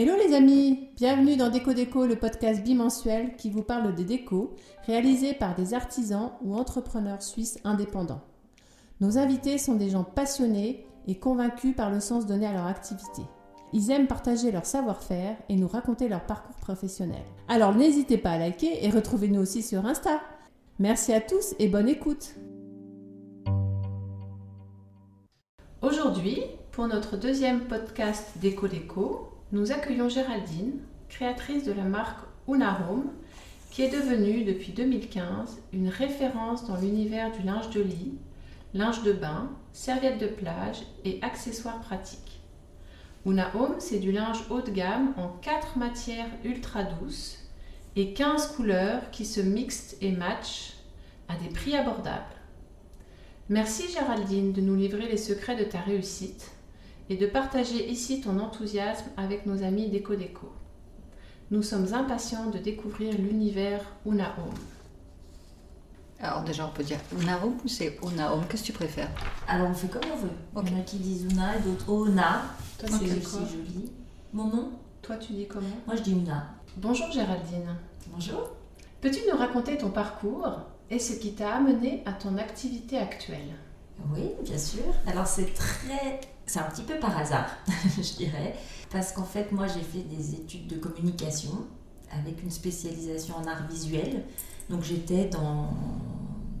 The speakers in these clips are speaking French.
Hello les amis, bienvenue dans Déco Déco, le podcast bimensuel qui vous parle des décos réalisés par des artisans ou entrepreneurs suisses indépendants. Nos invités sont des gens passionnés et convaincus par le sens donné à leur activité. Ils aiment partager leur savoir-faire et nous raconter leur parcours professionnel. Alors n'hésitez pas à liker et retrouvez-nous aussi sur Insta. Merci à tous et bonne écoute. Aujourd'hui, pour notre deuxième podcast Déco Déco, nous accueillons Géraldine, créatrice de la marque Una Home, qui est devenue depuis 2015 une référence dans l'univers du linge de lit, linge de bain, serviettes de plage et accessoires pratiques. Una Home, c'est du linge haut de gamme en 4 matières ultra douces et 15 couleurs qui se mixent et matchent à des prix abordables. Merci Géraldine de nous livrer les secrets de ta réussite et de partager ici ton enthousiasme avec nos amis Déco Déco. Nous sommes impatients de découvrir l'univers Una Home. Alors déjà, on peut dire Una Home ou c'est Una Home Qu'est-ce que tu préfères? Alors on fait comme on veut. Ok. Il y en a qui disent Una et d'autres Ona. Toi, C'est quoi? joli. Mon nom? Toi, tu dis comment? Moi je dis Una. Bonjour Géraldine. Bonjour. Peux-tu nous raconter ton parcours et ce qui t'a amené à ton activité actuelle? Oui, bien sûr. Alors c'est très... C'est un petit peu par hasard, je dirais. Parce qu'en fait, moi j'ai fait des études de communication avec une spécialisation en art visuel. Donc j'étais dans,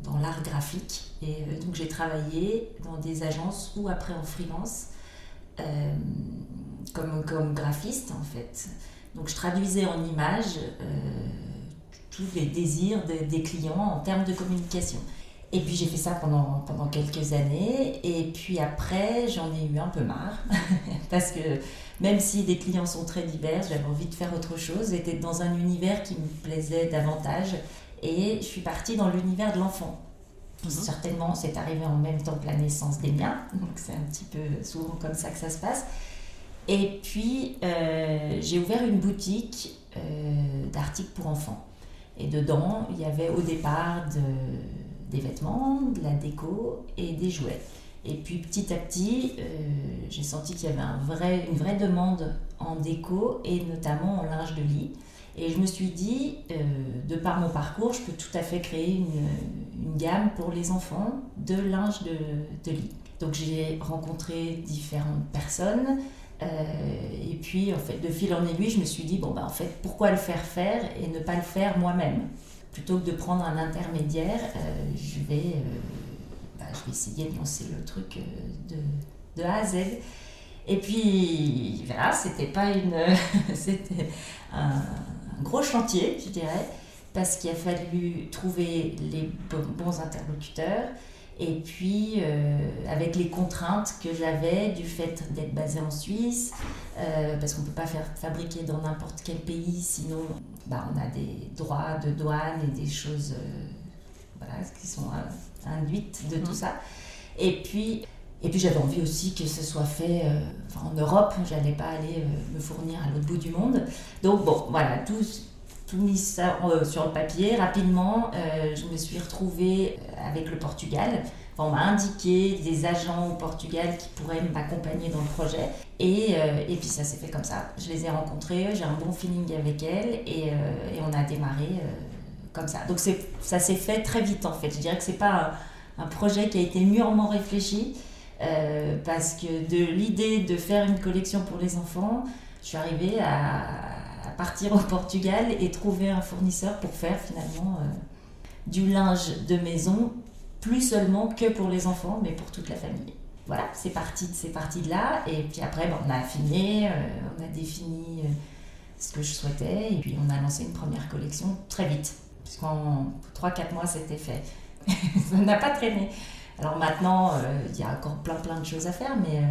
dans l'art graphique. Et euh, donc j'ai travaillé dans des agences ou après en freelance euh, comme, comme graphiste en fait. Donc je traduisais en images euh, tous les désirs de- des clients en termes de communication. Et puis j'ai fait ça pendant, pendant quelques années. Et puis après, j'en ai eu un peu marre. Parce que même si les clients sont très divers, j'avais envie de faire autre chose. J'étais dans un univers qui me plaisait davantage. Et je suis partie dans l'univers de l'enfant. Certainement, c'est arrivé en même temps que la naissance des miens. Donc c'est un petit peu souvent comme ça que ça se passe. Et puis, euh, j'ai ouvert une boutique euh, d'articles pour enfants. Et dedans, il y avait au départ de- des vêtements, de la déco et des jouets. Et puis petit à petit, euh, j'ai senti qu'il y avait une vraie demande en déco et notamment en linge de lit. Et je me suis dit, euh, de par mon parcours, je peux tout à fait créer une, gamme pour les enfants de linge de, lit. Donc j'ai rencontré différentes personnes. euh, et puis, en fait, de fil en aiguille, je me suis dit, bon, bah, en fait, pourquoi le faire faire et ne pas le faire moi-même? Plutôt que de prendre un intermédiaire, euh, je, vais, euh, bah, je vais essayer de lancer le truc euh, de, de A à Z. Et puis, voilà, c'était pas une. c'était un, un gros chantier, je dirais, parce qu'il a fallu trouver les bo- bons interlocuteurs. Et puis, euh, avec les contraintes que j'avais du fait d'être basée en Suisse, euh, parce qu'on ne peut pas faire fabriquer dans n'importe quel pays, sinon bah, on a des droits de douane et des choses euh, voilà, qui sont induites de tout Mhm. ça. Et puis, et puis j'avais envie aussi que ce soit fait euh, enfin, en Europe, j'allais pas aller euh, me fournir à l'autre bout du monde. Donc bon, voilà, tout, tout mis ça sur le papier rapidement. euh, je me suis retrouvée euh, avec le Portugal. On m'a indiqué des agents au Portugal qui pourraient m'accompagner dans le projet. Et, euh, et puis ça s'est fait comme ça. Je les ai rencontrées, j'ai un bon feeling avec elles et, et on a démarré comme ça. Donc ça s'est fait très vite en fait. Je dirais que c'est pas un, un projet qui a été mûrement réfléchi parce que de l'idée de faire une collection pour les enfants, je suis arrivée à, partir au Portugal et trouver un fournisseur pour faire finalement euh, du linge de maison, plus seulement que pour les enfants, mais pour toute la famille. Voilà, c'est parti, c'est parti de là. Et puis après, on a affiné, euh, on a défini euh, ce que je souhaitais, et puis on a lancé une première collection très vite, puisqu'en 3-4 mois, c'était fait. Ça n'a pas traîné. Alors maintenant, il y a encore plein plein de choses à faire, mais,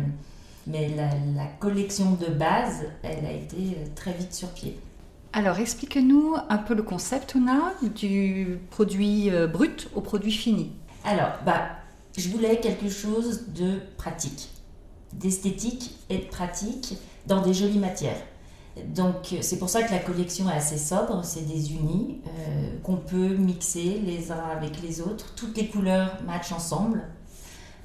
mais la, la collection de base, elle a été euh, très vite sur pied. Alors, explique-nous un peu le concept, Una, du produit euh, brut au produit fini. Alors, bah, je voulais quelque chose de pratique, d'esthétique et de pratique dans des jolies matières. Donc, euh, c'est pour ça que la collection est assez sobre, c'est des unis euh, qu'on peut mixer les uns avec les autres. Toutes les couleurs matchent ensemble.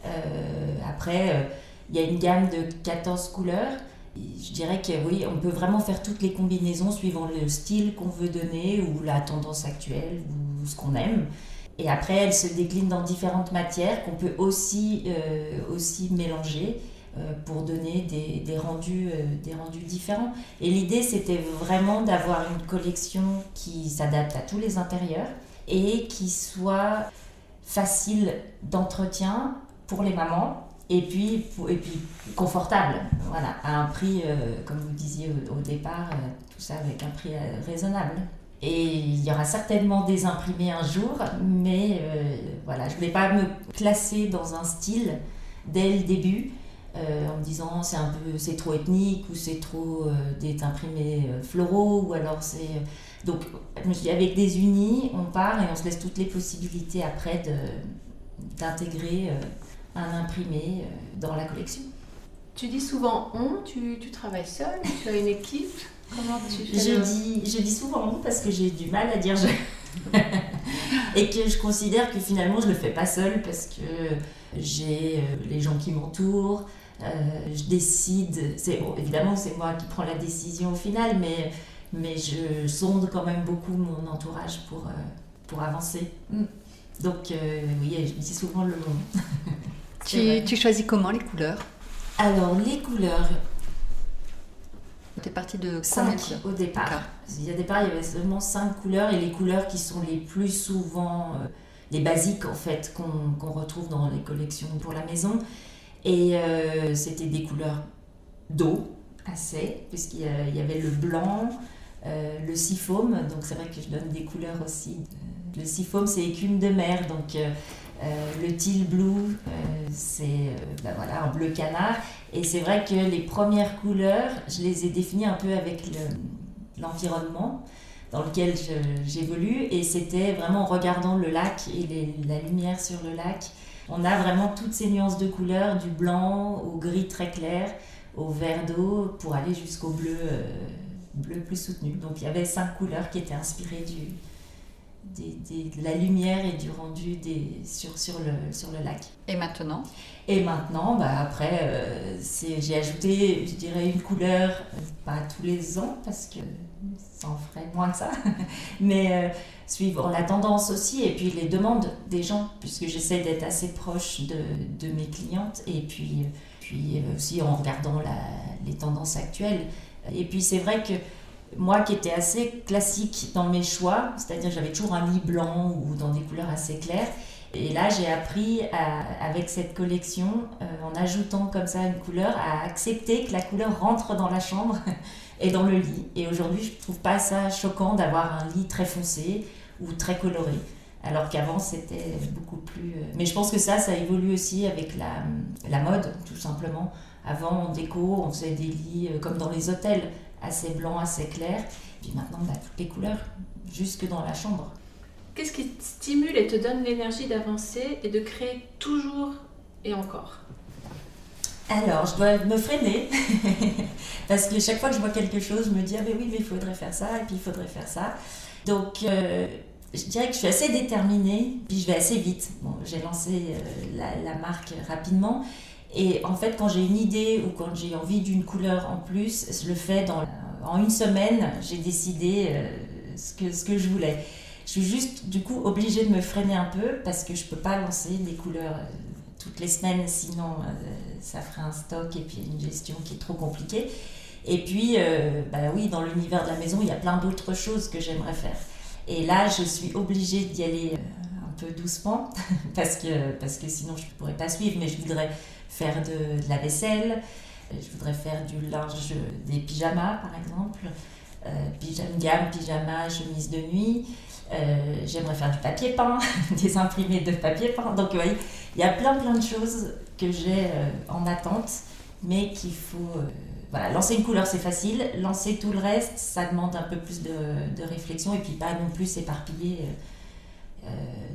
Euh, après, il y a une gamme de 14 couleurs Je dirais que oui, on peut vraiment faire toutes les combinaisons suivant le style qu'on veut donner ou la tendance actuelle ou ce qu'on aime. Et après, elle se décline dans différentes matières qu'on peut aussi, euh, aussi mélanger euh, pour donner des, des rendus, euh, des rendus différents. Et l'idée, c'était vraiment d'avoir une collection qui s'adapte à tous les intérieurs et qui soit facile d'entretien pour les mamans et puis, et puis confortable, voilà, à un prix, comme vous disiez au, départ, tout ça avec un prix raisonnable. Et il y aura certainement des imprimés un jour, mais euh, voilà, je ne voulais pas me classer dans un style dès le début. Euh, en me disant c'est un peu c'est trop ethnique ou c'est trop euh, des imprimés floraux ou alors c'est donc avec des unis on part et on se laisse toutes les possibilités après d'intégrer un imprimé dans la collection. Tu dis souvent on, tu, tu travailles seul, tu as une équipe Comment tu fais je, dis, je dis souvent on parce que j'ai du mal à dire je. et que je considère que finalement je le fais pas seule parce que j'ai euh, les gens qui m'entourent, euh, je décide, c'est évidemment c'est moi qui prends la décision au final, mais, mais je sonde quand même beaucoup mon entourage pour, euh, pour avancer. Mm. Donc oui, je dis souvent le nom. tu, tu choisis comment les couleurs Alors les couleurs, T'es parti de 5 au départ. Il y a départ, il y avait seulement 5 couleurs et les couleurs qui sont les plus souvent euh, les basiques en fait qu'on retrouve dans les collections pour la maison. Et euh, c'était des couleurs d'eau assez, puisqu'il y avait le blanc, euh, le seafoam, donc c'est vrai que je donne des couleurs aussi. Le seafoam c'est écume de mer, donc le teal blue, euh, c'est euh, bah voilà, un bleu canard. Et c'est vrai que les premières couleurs, je les ai définies un peu avec l'environnement dans lequel j'évolue. Et c'était vraiment en regardant le lac et la lumière sur le lac. On a vraiment toutes ces nuances de couleurs, du blanc au gris très clair, au vert d'eau, pour aller jusqu'au bleu, bleu plus soutenu. Donc il y avait cinq couleurs qui étaient inspirées du, de la lumière et du rendu des, sur, sur, le, sur le lac. Et maintenant? Et maintenant, bah après, euh, j'ai ajouté, je dirais, une couleur, euh, pas tous les ans, parce que ça en ferait moins que ça, mais euh, suivant la tendance aussi, et puis les demandes des gens, puisque j'essaie d'être assez proche de, de, mes clientes, et puis, puis aussi en regardant la, les tendances actuelles. Et puis c'est vrai que moi qui étais assez classique dans mes choix, c'est-à-dire j'avais toujours un lit blanc ou dans des couleurs assez claires. Et là, j'ai appris avec cette collection, euh, en ajoutant comme ça une couleur, à accepter que la couleur rentre dans la chambre et dans le lit. Et aujourd'hui, je trouve pas ça choquant d'avoir un lit très foncé ou très coloré. Alors qu'avant, c'était beaucoup plus. Euh, mais je pense que ça, ça évolue aussi avec la, la mode, tout simplement. Avant, en déco, on faisait des lits euh, comme dans les hôtels assez blanc, assez clair. Puis maintenant, on a toutes les couleurs, jusque dans la chambre. Qu'est-ce qui te stimule et te donne l'énergie d'avancer et de créer toujours et encore? Alors, je dois me freiner parce que chaque fois que je vois quelque chose, je me dis ah ben oui, mais il faudrait faire ça et puis il faudrait faire ça. Donc, euh, je dirais que je suis assez déterminée, puis je vais assez vite. Bon, j'ai lancé euh, la, la, marque rapidement et en fait, quand j'ai une idée ou quand j'ai envie d'une couleur en plus, je le fais dans, en une semaine, j'ai décidé euh, ce, que, je voulais. Je suis juste du coup obligée de me freiner un peu parce que je ne peux pas lancer des couleurs euh, toutes les semaines, sinon euh, ça ferait un stock et puis une gestion qui est trop compliquée. Et puis, bah oui, dans l'univers de la maison, il y a plein d'autres choses que j'aimerais faire. Et là, je suis obligée d'y aller un peu doucement parce que, parce que sinon je ne pourrais pas suivre, mais je voudrais faire de, la vaisselle, euh, je voudrais faire du linge, des pyjamas par exemple, euh, pyjama, gamme pyjama, chemise de nuit. Euh, j'aimerais faire du papier peint, des imprimés de papier peint. Donc, vous voyez, il y a plein plein de choses que j'ai en attente, mais qu'il faut. voilà, lancer une couleur, c'est facile. Lancer tout le reste, ça demande un peu plus de, de réflexion et puis pas non plus s'éparpiller.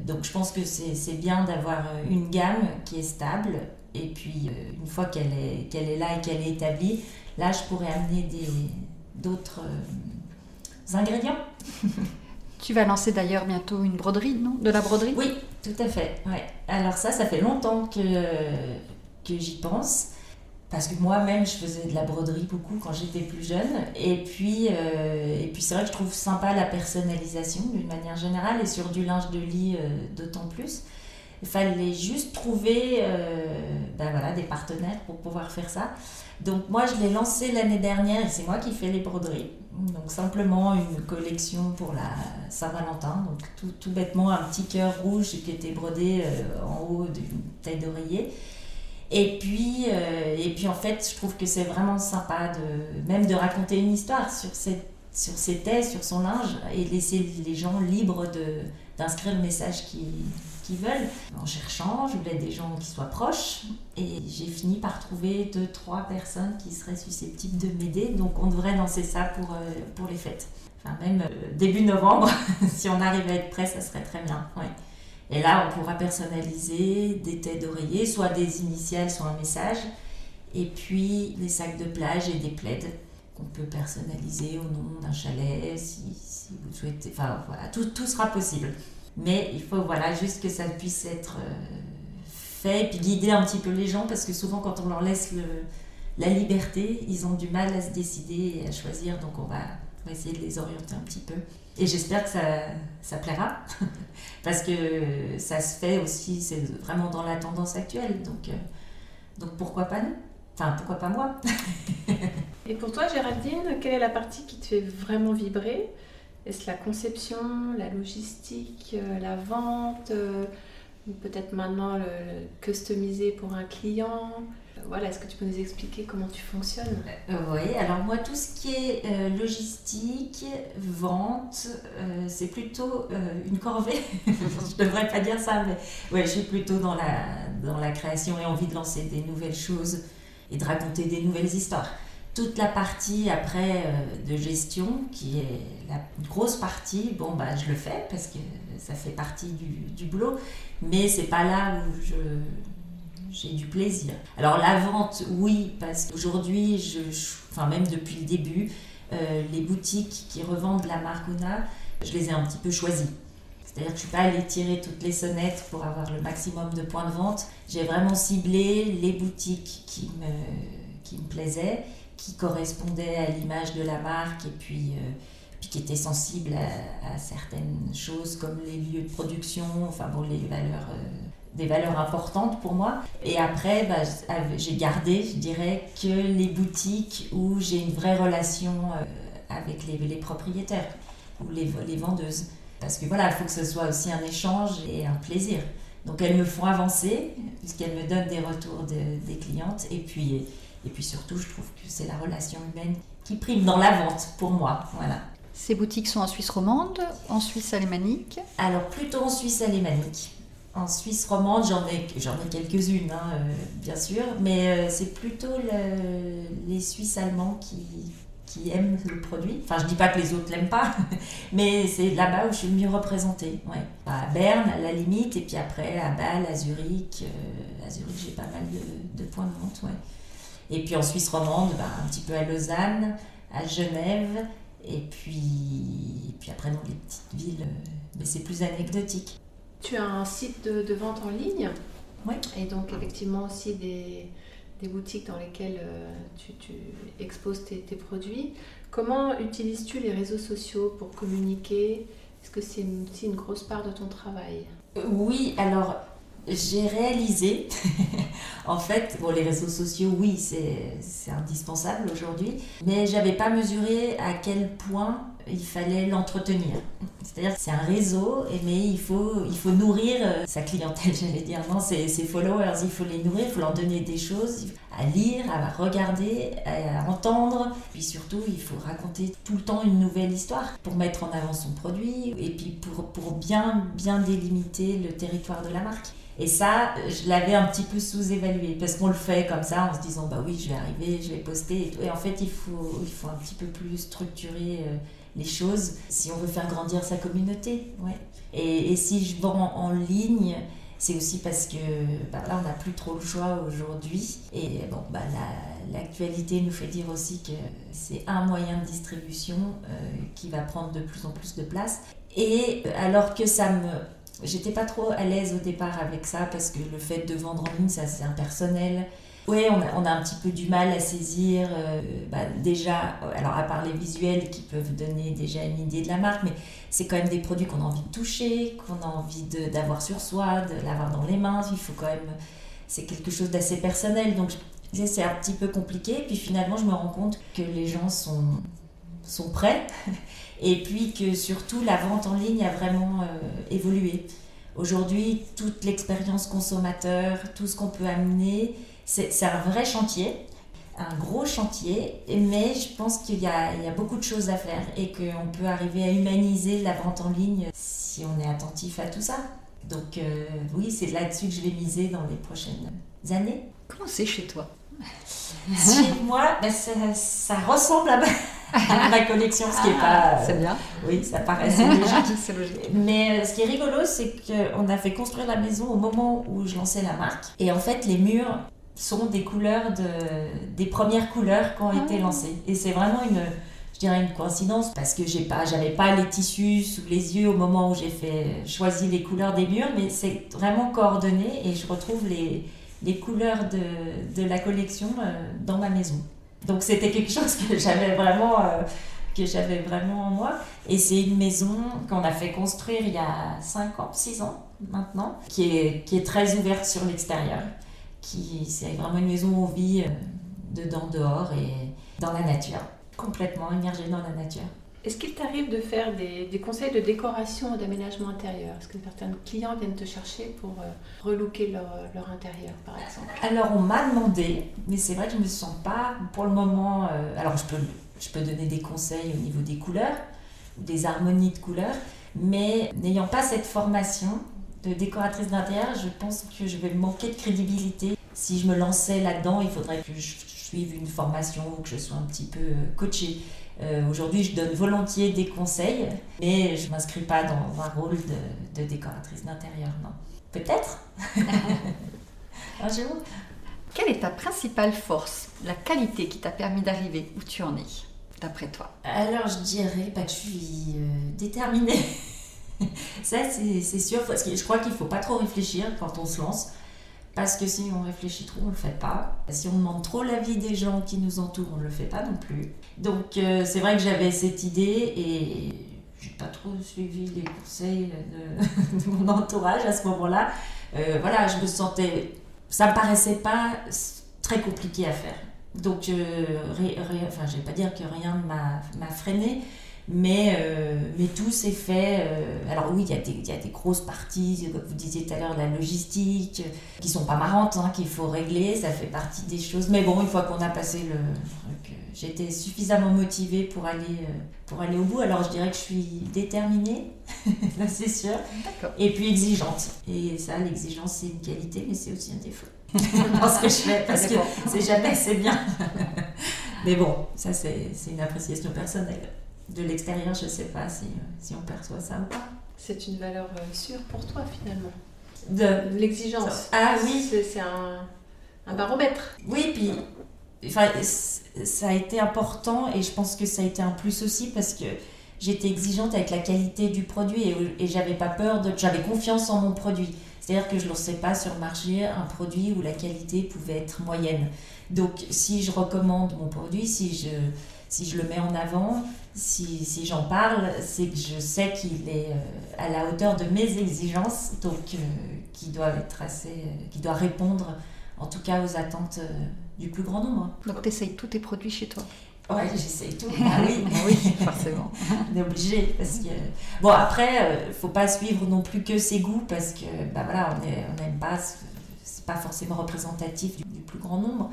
donc, je pense que c'est bien d'avoir une gamme qui est stable et puis, euh, une fois qu'elle est, qu'elle est là et qu'elle est établie, là, je pourrais amener des, d'autres euh, ingrédients. tu vas lancer d'ailleurs bientôt une broderie, non? De la broderie? Oui, tout à fait. Ouais. Alors ça, ça fait longtemps que, que j'y pense. parce que moi-même je faisais de la broderie beaucoup quand j'étais plus jeune et puis euh, et puis c'est vrai que je trouve sympa la personnalisation d'une manière générale et sur du linge de lit euh, d'autant plus il fallait juste trouver ben voilà, des partenaires pour pouvoir faire ça. Donc moi je l'ai lancé l'année dernière et c'est moi qui fais les broderies. Donc simplement une collection pour la Saint-Valentin. Donc tout, tout, bêtement un petit cœur rouge qui était brodé en haut d'une taille d'oreiller. Et puis, euh, et puis en fait, je trouve que c'est vraiment sympa de même de raconter une histoire sur ses, sur ses thèses, sur son linge, et laisser les gens libres d'inscrire le message veulent. En cherchant, je voulais des gens qui soient proches, et j'ai fini par trouver deux, trois personnes qui seraient susceptibles de m'aider. Donc on devrait lancer ça pour, euh, pour les fêtes. Enfin, même euh, début novembre, si on arrive à être prêt, ça serait très bien. Ouais. Et là, on pourra personnaliser des têtes d'oreiller, soit des initiales, soit un message. Et puis des sacs de plage et des plaids qu'on peut personnaliser au nom d'un chalet si, vous souhaitez. Enfin voilà, tout, tout, sera possible. Mais il faut voilà, juste que ça puisse être euh, fait et puis guider un petit peu les gens parce que souvent quand on leur laisse la liberté, ils ont du mal à se décider et à choisir. Donc on va, on va essayer de les orienter un petit peu. Et j'espère que ça, ça plaira, parce que ça se fait aussi, c'est vraiment dans la tendance actuelle. Donc, euh, donc pourquoi pas nous? Enfin, pourquoi pas moi? Et pour toi, Géraldine, quelle est la partie qui te fait vraiment vibrer? Est-ce la conception, la logistique, euh, la vente euh, ou peut-être maintenant le, customiser pour un client? Voilà, est-ce que tu peux nous expliquer comment tu fonctionnes? Euh, Oui, alors moi, tout ce qui est euh, logistique, vente, euh, c'est plutôt une corvée. je ne devrais pas dire ça, mais ouais, je suis plutôt dans la, dans la création et envie de lancer des nouvelles choses et de raconter des nouvelles histoires. Toute la partie après de gestion, qui est la grosse partie, bon, bah, je le fais parce que ça fait partie du, du boulot, mais c'est pas là où j'ai du plaisir. Alors la vente, oui, parce qu'aujourd'hui, enfin même depuis le début, euh, les boutiques qui revendent la marque je les ai un petit peu choisies. C'est-à-dire que je ne suis pas allée tirer toutes les sonnettes pour avoir le maximum de points de vente. J'ai vraiment ciblé les boutiques qui me plaisaient, qui correspondaient à l'image de la marque et puis, euh, qui étaient sensibles à, certaines choses comme les lieux de production, enfin bon, les valeurs euh, des valeurs importantes pour moi. Et après, bah, j'ai gardé, je dirais, que les boutiques où j'ai une vraie relation euh, avec les, propriétaires ou les, les vendeuses. Parce que voilà, il faut que ce soit aussi un échange et un plaisir. Donc elles me font avancer, puisqu'elles me donnent des retours de, des clientes. Et puis, et puis surtout, je trouve que c'est la relation humaine qui prime dans la vente pour moi. Voilà. Ces boutiques sont en Suisse romande, en Suisse alémanique Alors plutôt en Suisse alémanique. En Suisse romande, j'en ai, j'en ai quelques-unes, hein, euh, bien sûr, mais euh, c'est plutôt les Suisses allemands qui, qui aiment le produit. Enfin, je dis pas que les autres l'aiment pas, mais c'est là-bas où je suis le mieux représentée. Ouais. À Berne, à la limite, et puis après à Bâle, à Zurich. Euh, à Zurich, j'ai pas mal de, de, points de vente. Ouais. Et puis en Suisse romande, bah, un petit peu à Lausanne, à Genève, et puis, et puis après dans les petites villes, mais c'est plus anecdotique. Tu as un site de, vente en ligne. Oui. Et donc, effectivement, aussi des, des boutiques dans lesquelles euh, tu, tu, exposes tes, tes, produits. Comment utilises-tu les réseaux sociaux pour communiquer? Est-ce que c'est aussi une, une grosse part de ton travail? Euh, Oui, alors j'ai réalisé, en fait, bon, les réseaux sociaux, oui, c'est indispensable aujourd'hui, mais j'avais pas mesuré à quel point il fallait l'entretenir. C'est-à-dire que c'est un réseau, mais il faut, il faut nourrir euh, sa clientèle, j'allais dire, non, ses, ses, followers, il faut les nourrir, il faut leur donner des choses à lire, à regarder, à entendre, puis surtout, il faut raconter tout le temps une nouvelle histoire pour mettre en avant son produit et puis pour, pour bien, bien délimiter le territoire de la marque. Et ça, je l'avais un petit peu sous-évalué parce qu'on le fait comme ça en se disant bah oui, je vais arriver, je vais poster et en fait, il faut, il faut un petit peu plus structurer euh, les choses si on veut faire grandir sa communauté. Ouais. Et, si je vends en ligne, c'est aussi parce que bah, là, on n'a plus trop le choix aujourd'hui. Et bon, bah, l'actualité nous fait dire aussi que c'est un moyen de distribution euh, qui va prendre de plus en plus de place. Et alors que ça me J'étais pas trop à l'aise au départ avec ça parce que le fait de vendre en ligne, ça c'est impersonnel. Oui, on a, un petit peu du mal à saisir, euh, bah, déjà, alors à part les visuels qui peuvent donner déjà une idée de la marque, mais c'est quand même des produits qu'on a envie de toucher, qu'on a envie d'avoir sur soi, de l'avoir dans les mains, il faut quand même, c'est quelque chose d'assez personnel, donc c'est un petit peu compliqué, puis finalement je me rends compte que les gens sont, sont prêts, et puis que surtout la vente en ligne a vraiment euh, évolué. Aujourd'hui, toute l'expérience consommateur, tout ce qu'on peut amener, c'est un vrai chantier, un gros chantier, mais je pense qu'il y, y, a beaucoup de choses à faire et qu'on peut arriver à humaniser la vente en ligne si on est attentif à tout ça. Donc euh, oui, c'est là-dessus que je vais miser dans les prochaines années. Comment c'est chez toi? Chez moi, ben, ça, ça, ressemble à ma, ma collection, ce qui n'est pas... Ah, c'est bien. Oui, ça paraît logique. logique. Mais euh, ce qui est rigolo, c'est qu'on a fait construire la maison au moment où je lançais la marque. Et en fait, les murs sont des couleurs de, des premières couleurs qui ont été ah. lancées. Et c'est vraiment une, je dirais une coïncidence parce que j'ai pas, j'avais pas les tissus sous les yeux au moment où j'ai fait choisi les couleurs des murs, mais c'est vraiment coordonné et je retrouve les, les couleurs de, de la collection euh, dans ma maison. Donc c'était quelque chose que j'avais vraiment euh, vraiment en moi. Et c'est une maison qu'on a fait construire il y a 5 ans, 6 ans maintenant, qui est, qui est très ouverte sur l'extérieur qui c'est vraiment une maison où on vit euh, dedans, dehors et dans la nature, complètement immergé dans la nature. Est-ce qu'il t'arrive de faire des, conseils de décoration ou d'aménagement intérieur Est-ce que certains clients viennent te chercher pour euh, relooker leur, leur, intérieur, par exemple? Alors, on m'a demandé, mais c'est vrai que je ne me sens pas pour le moment. Euh, alors, je peux, je peux donner des conseils au niveau des couleurs, des harmonies de couleurs, mais n'ayant pas cette formation, de décoratrice d'intérieur, je pense que je vais manquer de crédibilité. Si je me lançais là-dedans, il faudrait que je suive une formation ou que je sois un petit peu euh, coachée. Euh, Aujourd'hui, je donne volontiers des conseils, mais je ne m'inscris pas dans un rôle de, de décoratrice d'intérieur, non. Peut-être Un jour Quelle est ta principale force, la qualité qui t'a permis d'arriver où tu en es, d'après toi? Alors, je dirais pas que je suis euh, déterminée. ça, c'est sûr, parce que je crois qu'il ne faut pas trop réfléchir quand on se lance. Parce que si on réfléchit trop, on ne le fait pas. Si on demande trop l'avis des gens qui nous entourent, on ne le fait pas non plus. Donc euh, c'est vrai que j'avais cette idée et j'ai pas trop suivi les conseils de, mon entourage à ce moment-là. Euh, voilà, je me sentais... Ça me paraissait pas très compliqué à faire. Donc, euh, enfin, je vais pas dire que rien ne m'a freiné, mais, euh, mais tout s'est fait. Euh, alors, oui, il y, a des, y a des grosses parties, comme vous disiez tout à l'heure, la logistique, qui sont pas marrantes, hein, qu'il faut régler, ça fait partie des choses. Mais bon, une fois qu'on a passé le truc, euh, j'étais suffisamment motivée pour aller, pour aller au bout. Alors, je dirais que je suis déterminée, là c'est sûr, et puis exigeante. Et ça, l'exigence, c'est une qualité, mais c'est aussi un défaut. dans ce que je fais, parce que c'est jamais c'est bien. mais bon, ça, c'est une appréciation personnelle de l'extérieur, je ne sais pas si, si, on perçoit ça ou pas. C'est une valeur euh, sûre pour toi finalement. De l'exigence. Ah oui. C'est un, un, baromètre. Oui, puis enfin, ça a été important et je pense que ça a été un plus aussi parce que j'étais exigeante avec la qualité du produit et, et j'avais pas peur de. J'avais confiance en mon produit. C'est-à-dire que je ne lançais pas sur le marché un produit où la qualité pouvait être moyenne. Donc si je recommande mon produit, si je si je le mets en avant, si, si j'en parle, c'est que je sais qu'il est euh, à la hauteur de mes exigences, donc euh, qui doit être assez, euh, qui doit répondre en tout cas aux attentes du plus grand nombre. Donc tu essayes tous tes produits chez toi? Ouais, j'essaye tout. Ah oui, oui, forcément. On est obligé parce que bon après, il faut pas suivre non plus que ses goûts parce que bah voilà, on n'aime pas, c'est pas forcément représentatif du, du plus grand nombre.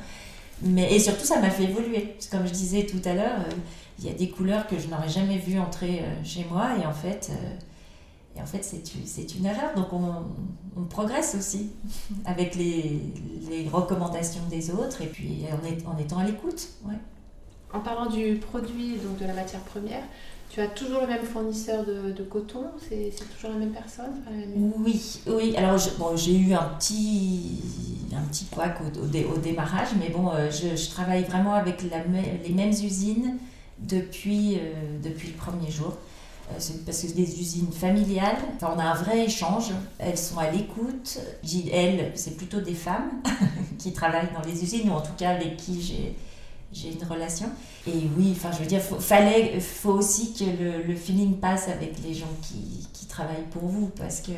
Mais, et surtout, ça m'a fait évoluer. Comme je disais tout à l'heure, euh, il y a des couleurs que je n'aurais jamais vues entrer euh, chez moi. Et en fait, euh, en fait c'est une erreur. Donc, on, progresse aussi avec les, les, recommandations des autres et puis en, en étant à l'écoute. Ouais. En parlant du produit, donc de la matière première, tu as toujours le même fournisseur de, coton C'est toujours la même personne Oui, oui. Alors j'ai eu un petit, un petit couac au, au, démarrage, mais bon, euh, je, travaille vraiment avec les mêmes usines depuis, euh, depuis le premier jour. Euh, c'est parce que c'est des usines familiales. On a un vrai échange. Elles sont à l'écoute. Elles, c'est plutôt des femmes qui travaillent dans les usines, ou en tout cas avec qui j'ai, j'ai une relation. Et oui, enfin, je veux dire, faut, fallait, faut aussi que le, feeling passe avec les gens qui, qui travaillent pour vous. Parce que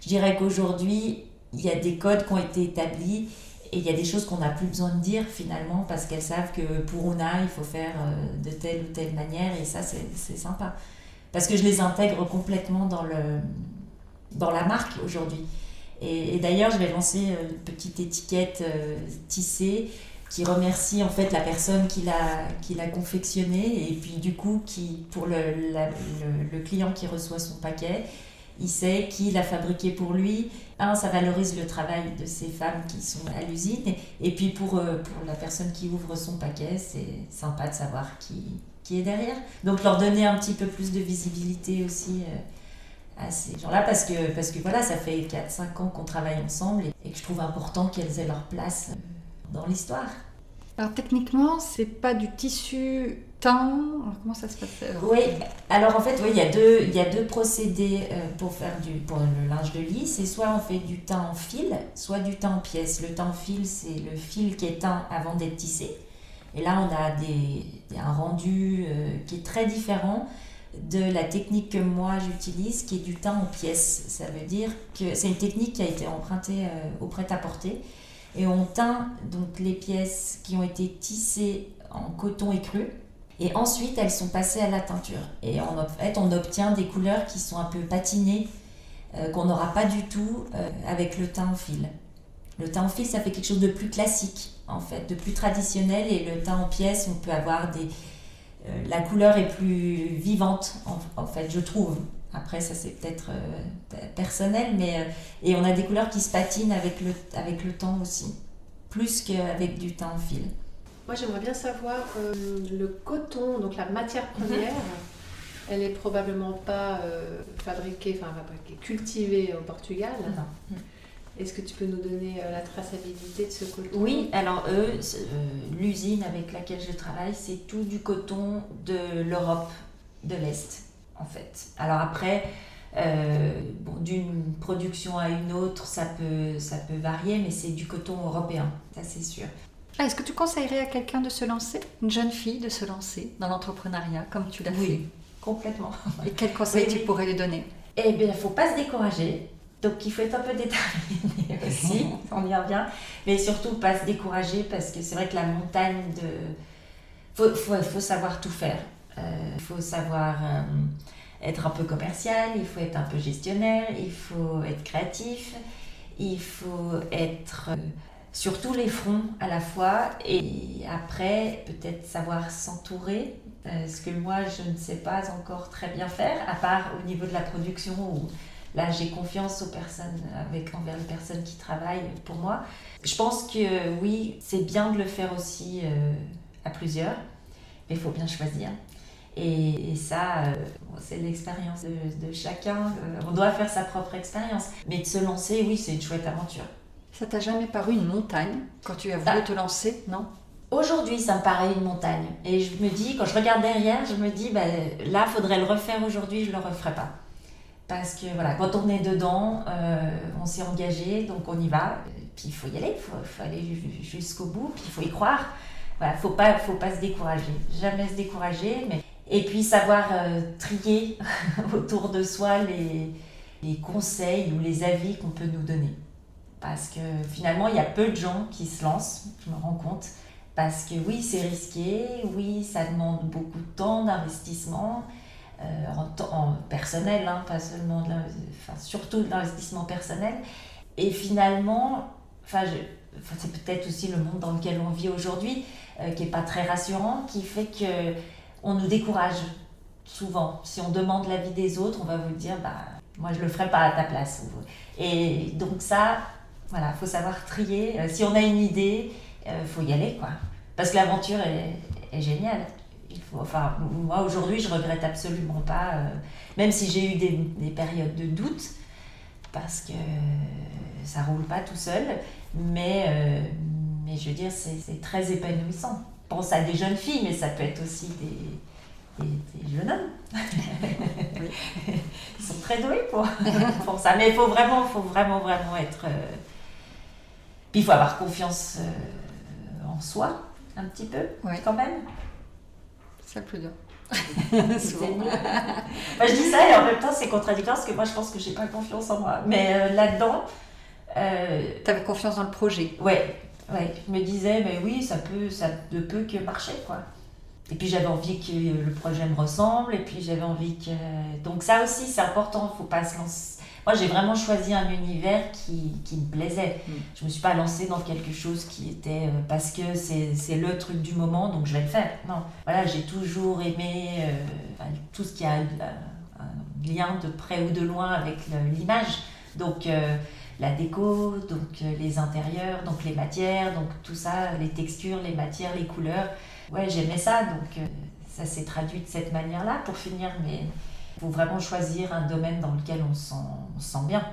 je dirais qu'aujourd'hui, il y a des codes qui ont été établis et il y a des choses qu'on n'a plus besoin de dire finalement parce qu'elles savent que pour Una, il faut faire euh, de telle ou telle manière et ça, c'est sympa. Parce que je les intègre complètement dans, le, dans la marque aujourd'hui. Et, d'ailleurs, je vais lancer euh, une petite étiquette euh, tissée qui remercie en fait la personne qui l'a qui l'a confectionné et puis du coup qui pour le, le, client qui reçoit son paquet il sait qui l'a fabriqué pour lui. Un, ça valorise le travail de ces femmes qui sont à l'usine. Et, puis pour, euh, pour la personne qui ouvre son paquet, c'est sympa de savoir qui, qui est derrière. Donc leur donner un petit peu plus de visibilité aussi euh, à ces gens-là, parce que, parce que voilà, ça fait 4-5 ans qu'on travaille ensemble et, et, que je trouve important qu'elles aient leur place euh, dans l'histoire. Alors techniquement, c'est pas du tissu teint. comment ça se passe Oui, alors en fait, oui, il, y a deux, il y a deux procédés euh, pour faire du, pour le linge de lit. C'est soit on fait du teint en fil, soit du teint en pièce. Le teint en fil, c'est le fil qui est teint avant d'être tissé. Et là, on a des, un rendu euh, qui est très différent de la technique que moi j'utilise, qui est du teint en pièce. Ça veut dire que c'est une technique qui a été empruntée euh, au prêt-à-porter et on teint donc les pièces qui ont été tissées en coton écru et ensuite elles sont passées à la teinture. Et en fait on obtient des couleurs qui sont un peu patinées euh, qu'on n'aura pas du tout euh, avec le teint en fil. Le teint en fil ça fait quelque chose de plus classique en fait, de plus traditionnel. Et le teint en pièces on peut avoir des euh, la couleur est plus vivante en fait je trouve après, ça c'est peut-être euh, personnel, mais euh, et on a des couleurs qui se patinent avec le, avec le temps aussi, plus qu'avec du teint en fil. Moi j'aimerais bien savoir euh, le coton, donc la matière mhm. première, elle est probablement pas fabriquée, enfin fabriquée, cultivée au Portugal. Non. Est-ce que tu peux nous donner la traçabilité de ce coton? Oui, alors eux, l'usine avec laquelle je travaille, c'est tout du coton de l'Europe de l'Est en fait. Alors après, euh, d'une production à une autre, ça peut, ça peut varier, mais c'est du coton européen, ça c'est sûr. Ah, est-ce que tu conseillerais à quelqu'un de se lancer, une jeune fille de se lancer dans l'entrepreneuriat comme tu l'as oui, fait? complètement. Et quels conseils tu pourrais lui donner? Eh bien, il ne faut pas se décourager. Donc, il faut être un peu déterminé aussi, on y revient. Mais surtout, pas se décourager parce que c'est vrai que la montagne de. Il faut, faut, savoir tout faire. Il euh, faut savoir euh, être un peu commercial, il faut être un peu gestionnaire, il faut être créatif, il faut être euh, sur tous les fronts à la fois et après peut-être savoir s'entourer, ce que moi je ne sais pas encore très bien faire, à part au niveau de la production où là j'ai confiance aux personnes, avec, envers les personnes qui travaillent pour moi. Je pense que oui, c'est bien de le faire aussi à plusieurs, mais il faut bien choisir. Et, ça, euh, c'est l'expérience de, chacun. Euh, on doit faire sa propre expérience. Mais de se lancer, oui, c'est une chouette aventure. Ça t'a jamais paru une montagne quand tu as voulu ah. te lancer, non? Aujourd'hui, ça me paraît une montagne. Et je me dis, quand je regarde derrière, je me dis, bah, là, faudrait le refaire aujourd'hui, je ne le referai pas. Parce que voilà, quand on est dedans, euh, on s'est engagé, donc on y va. Puis il faut y aller, il faut, faut, aller jusqu'au bout, puis il faut y croire. Voilà, faut pas, faut pas se décourager. Jamais se décourager, mais et puis savoir euh, trier autour de soi les, les, conseils ou les avis qu'on peut nous donner. Parce que finalement, il y a peu de gens qui se lancent, je me rends compte. Parce que oui, c'est risqué, oui, ça demande beaucoup de temps, d'investissement, euh, en, personnel, hein, pas seulement surtout de l'investissement personnel. Et finalement, enfin, c'est peut-être aussi le monde dans lequel on vit aujourd'hui, euh, qui n'est pas très rassurant, qui fait que on nous décourage souvent. Si on demande l'avis des autres, on va vous dire, bah, moi je le ferai pas à ta place. Et donc ça, voilà, faut savoir trier. Euh, si on a une idée, euh, faut y aller, quoi. Parce que l'aventure est, géniale. Il faut, enfin, moi aujourd'hui, je regrette absolument pas, euh, même si j'ai eu des, périodes de doute, parce que ça roule pas tout seul, mais, mais je veux dire, c'est très épanouissant pense à des jeunes filles, mais ça peut être aussi des, des jeunes hommes. Ils sont très doués pour, pour ça. Mais il faut vraiment, faut vraiment, vraiment être. euh, Puis il faut avoir confiance euh, en soi, un petit peu, quand même. C'est plus dur. Enfin, je dis ça et en même temps c'est contradictoire parce que moi je pense que j'ai pas confiance en moi. Mais euh, là-dedans, euh, T'avais confiance dans le projet. ouais, ouais, je me disais mais oui ça peut, ça ne peut que marcher quoi. Et puis j'avais envie que le projet me ressemble et puis j'avais envie que donc ça aussi c'est important, faut pas se lancer. Moi j'ai vraiment choisi un univers qui, qui me plaisait. Mm. Je me suis pas lancée dans quelque chose qui était euh, parce que c'est c'est le truc du moment donc je vais le faire. Non, voilà j'ai toujours aimé euh, enfin, tout ce qui a euh, un lien de près ou de loin avec l'image. Donc la déco, donc euh, les intérieurs, donc les matières, donc tout ça, les textures, les matières, les couleurs. Ouais, j'aimais ça, donc euh, ça s'est traduit de cette manière-là pour finir, mais il faut vraiment choisir un domaine dans lequel on se sent, on se sent bien.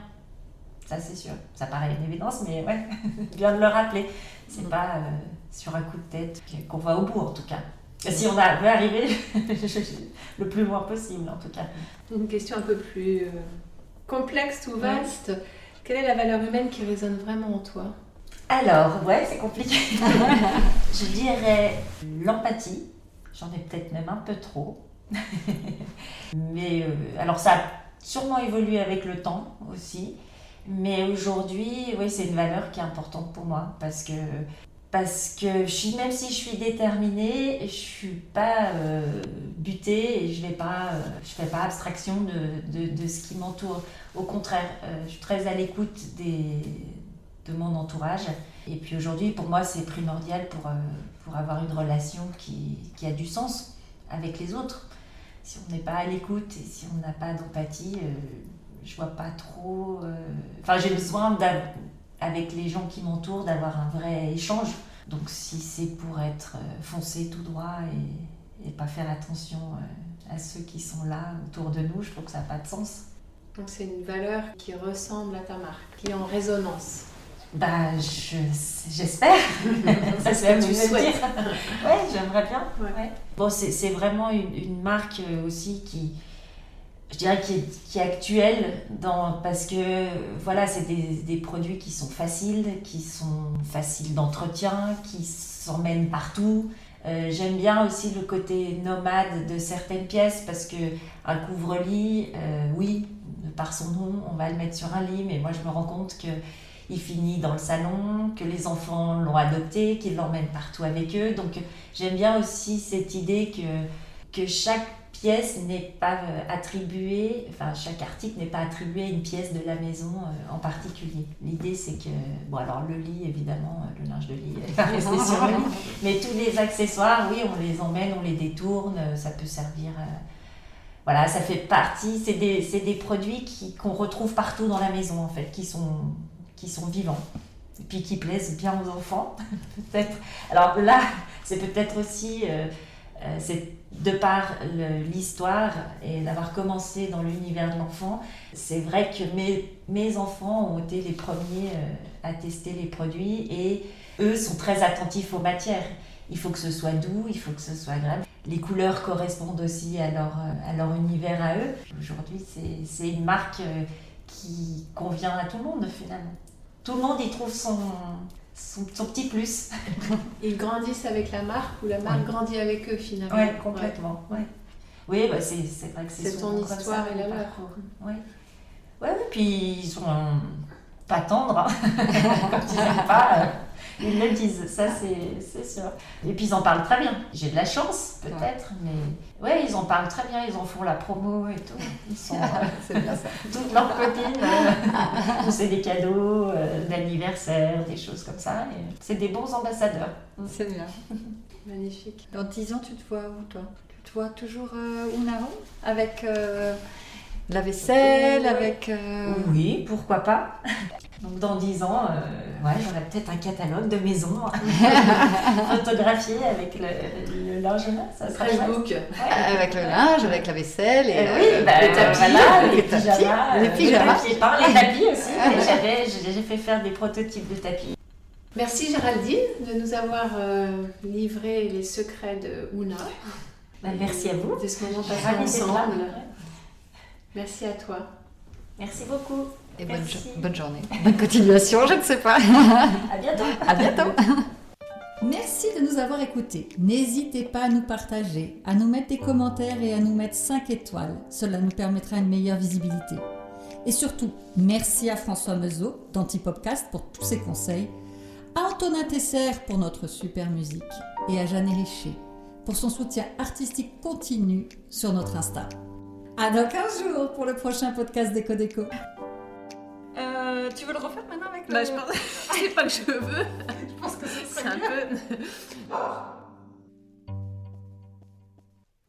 Ça, c'est sûr. Ça paraît une évidence, mais ouais, bien de le rappeler. C'est pas euh, sur un coup de tête qu'on va au bout, en tout cas. Si on a- veut arriver le plus loin possible, en tout cas. Une question un peu plus euh, complexe ou vaste. Quelle est la valeur humaine qui résonne vraiment en toi? Alors, ouais, c'est compliqué. je dirais l'empathie. J'en ai peut-être même un peu trop. Mais euh, alors, ça a sûrement évolué avec le temps aussi. Mais aujourd'hui, oui, c'est une valeur qui est importante pour moi parce que parce que même si je suis déterminée, je suis pas euh, butée et je vais euh, fais pas abstraction de, de, ce qui m'entoure. Au contraire, euh, je suis très à l'écoute de mon entourage. Et puis aujourd'hui, pour moi, c'est primordial pour, pour avoir une relation qui, qui a du sens avec les autres. Si on n'est pas à l'écoute et si on n'a pas d'empathie, je vois pas trop. Enfin, j'ai besoin, d'av- avec les gens qui m'entourent, d'avoir un vrai échange. Donc, si c'est pour être euh, foncé tout droit et, et pas faire attention euh, à ceux qui sont là autour de nous, je trouve que ça n'a pas de sens. Donc c'est une valeur qui ressemble à ta marque, qui est en résonance. Bah, je- j'espère. c'est Tu vous de le souhaites. dire. Ouais, j'aimerais bien. Ouais. Ouais. Bon, c'est c'est vraiment une, une marque euh, aussi qui, je dirais, qui est, qui est actuelle dans, parce que voilà, c'est des, des produits qui sont faciles, qui sont faciles d'entretien, qui s'emmènent partout. Euh, J'aime bien aussi le côté nomade de certaines pièces parce que un couvre-lit, euh, oui, par son nom, on va le mettre sur un lit, mais moi je me rends compte que il finit dans le salon, que les enfants l'ont adopté, qu'ils l'emmènent partout avec eux. Donc j'aime bien aussi cette idée que, que chaque pièce n'est pas euh, attribuée, enfin chaque article n'est pas attribué à une pièce de la maison euh, en particulier. L'idée c'est que, bon alors le lit évidemment, euh, le linge de lit va rester sur le lit, mais tous les accessoires, oui on les emmène, on les détourne, ça peut servir... euh, voilà, ça fait partie, c'est des, des produits qu'on retrouve partout dans la maison en fait, qui sont, qui sont vivants. Et puis qui plaisent bien aux enfants, peut-être. Alors là, c'est peut-être aussi, euh, euh, c'est de par l'histoire et d'avoir commencé dans l'univers de l'enfant, c'est vrai que mes, enfants ont été les premiers euh, à tester les produits et eux sont très attentifs aux matières. Il faut que ce soit doux, il faut que ce soit agréable. Les couleurs correspondent aussi à leur, à leur univers à eux. Aujourd'hui, c'est- c'est une marque euh, qui convient à tout le monde finalement. Tout le monde y trouve son, son, son petit plus. Ils grandissent avec la marque ou la marque grandit avec eux finalement. Ouais, complètement. Ouais. Oui, bah c'est c'est vrai que c'est C'est ton histoire et la le leur. parcours. Ouais. Puis ils sont euh, pas tendres, hein. quand ils n'aiment pas, euh, ils le disent, ça c'est c'est sûr. Et puis ils en parlent très bien. J'ai de la chance, peut-être, mais ouais, ils en parlent très bien, ils en font la promo et tout. Ils sont euh, bien ça. toutes leurs copines, euh, c'est des cadeaux euh, d'anniversaire, des choses comme ça. C'est des bons ambassadeurs. C'est bien. Magnifique. Dans 10 ans, tu te vois où toi? Tu te vois toujours euh, Unaro Avec euh, la vaisselle, avec. euh, Oui, pourquoi pas. Donc dans 10 ans, euh, ouais, j'aurai peut-être un catalogue de maisons photographié avec le, le linge ça serait. Ouais. Avec le linge, avec la vaisselle et Euh, euh, oui, bah, les tapis, voilà, les, les tapis, pyjamas, les euh, pyjamas. papiers peints, les tapis aussi. J'avais- J'ai fait faire des prototypes de tapis. Merci Géraldine de nous avoir euh, livré les secrets de Ouna. Bah, merci à vous. De ce moment passé ensemble. Merci à toi. Merci beaucoup. Et bonne, Merci. jo- bonne journée. Bonne continuation, je ne sais pas. À bientôt. À bientôt. Merci de nous avoir écoutés. N'hésitez pas à nous partager, à nous mettre des commentaires et à nous mettre 5 étoiles. Cela nous permettra une meilleure visibilité. Et surtout, merci à François Mezot d'Antipopcast pour tous ses conseils, à Antonin Tesser pour notre super musique et à Jeanne Richer pour son soutien artistique continu sur notre Insta. À dans 15 jours pour le prochain podcast Déco. Euh, tu veux le refaire maintenant avec le... Bah, je pense, c'est pas que je veux. je pense que ce C'est un peu.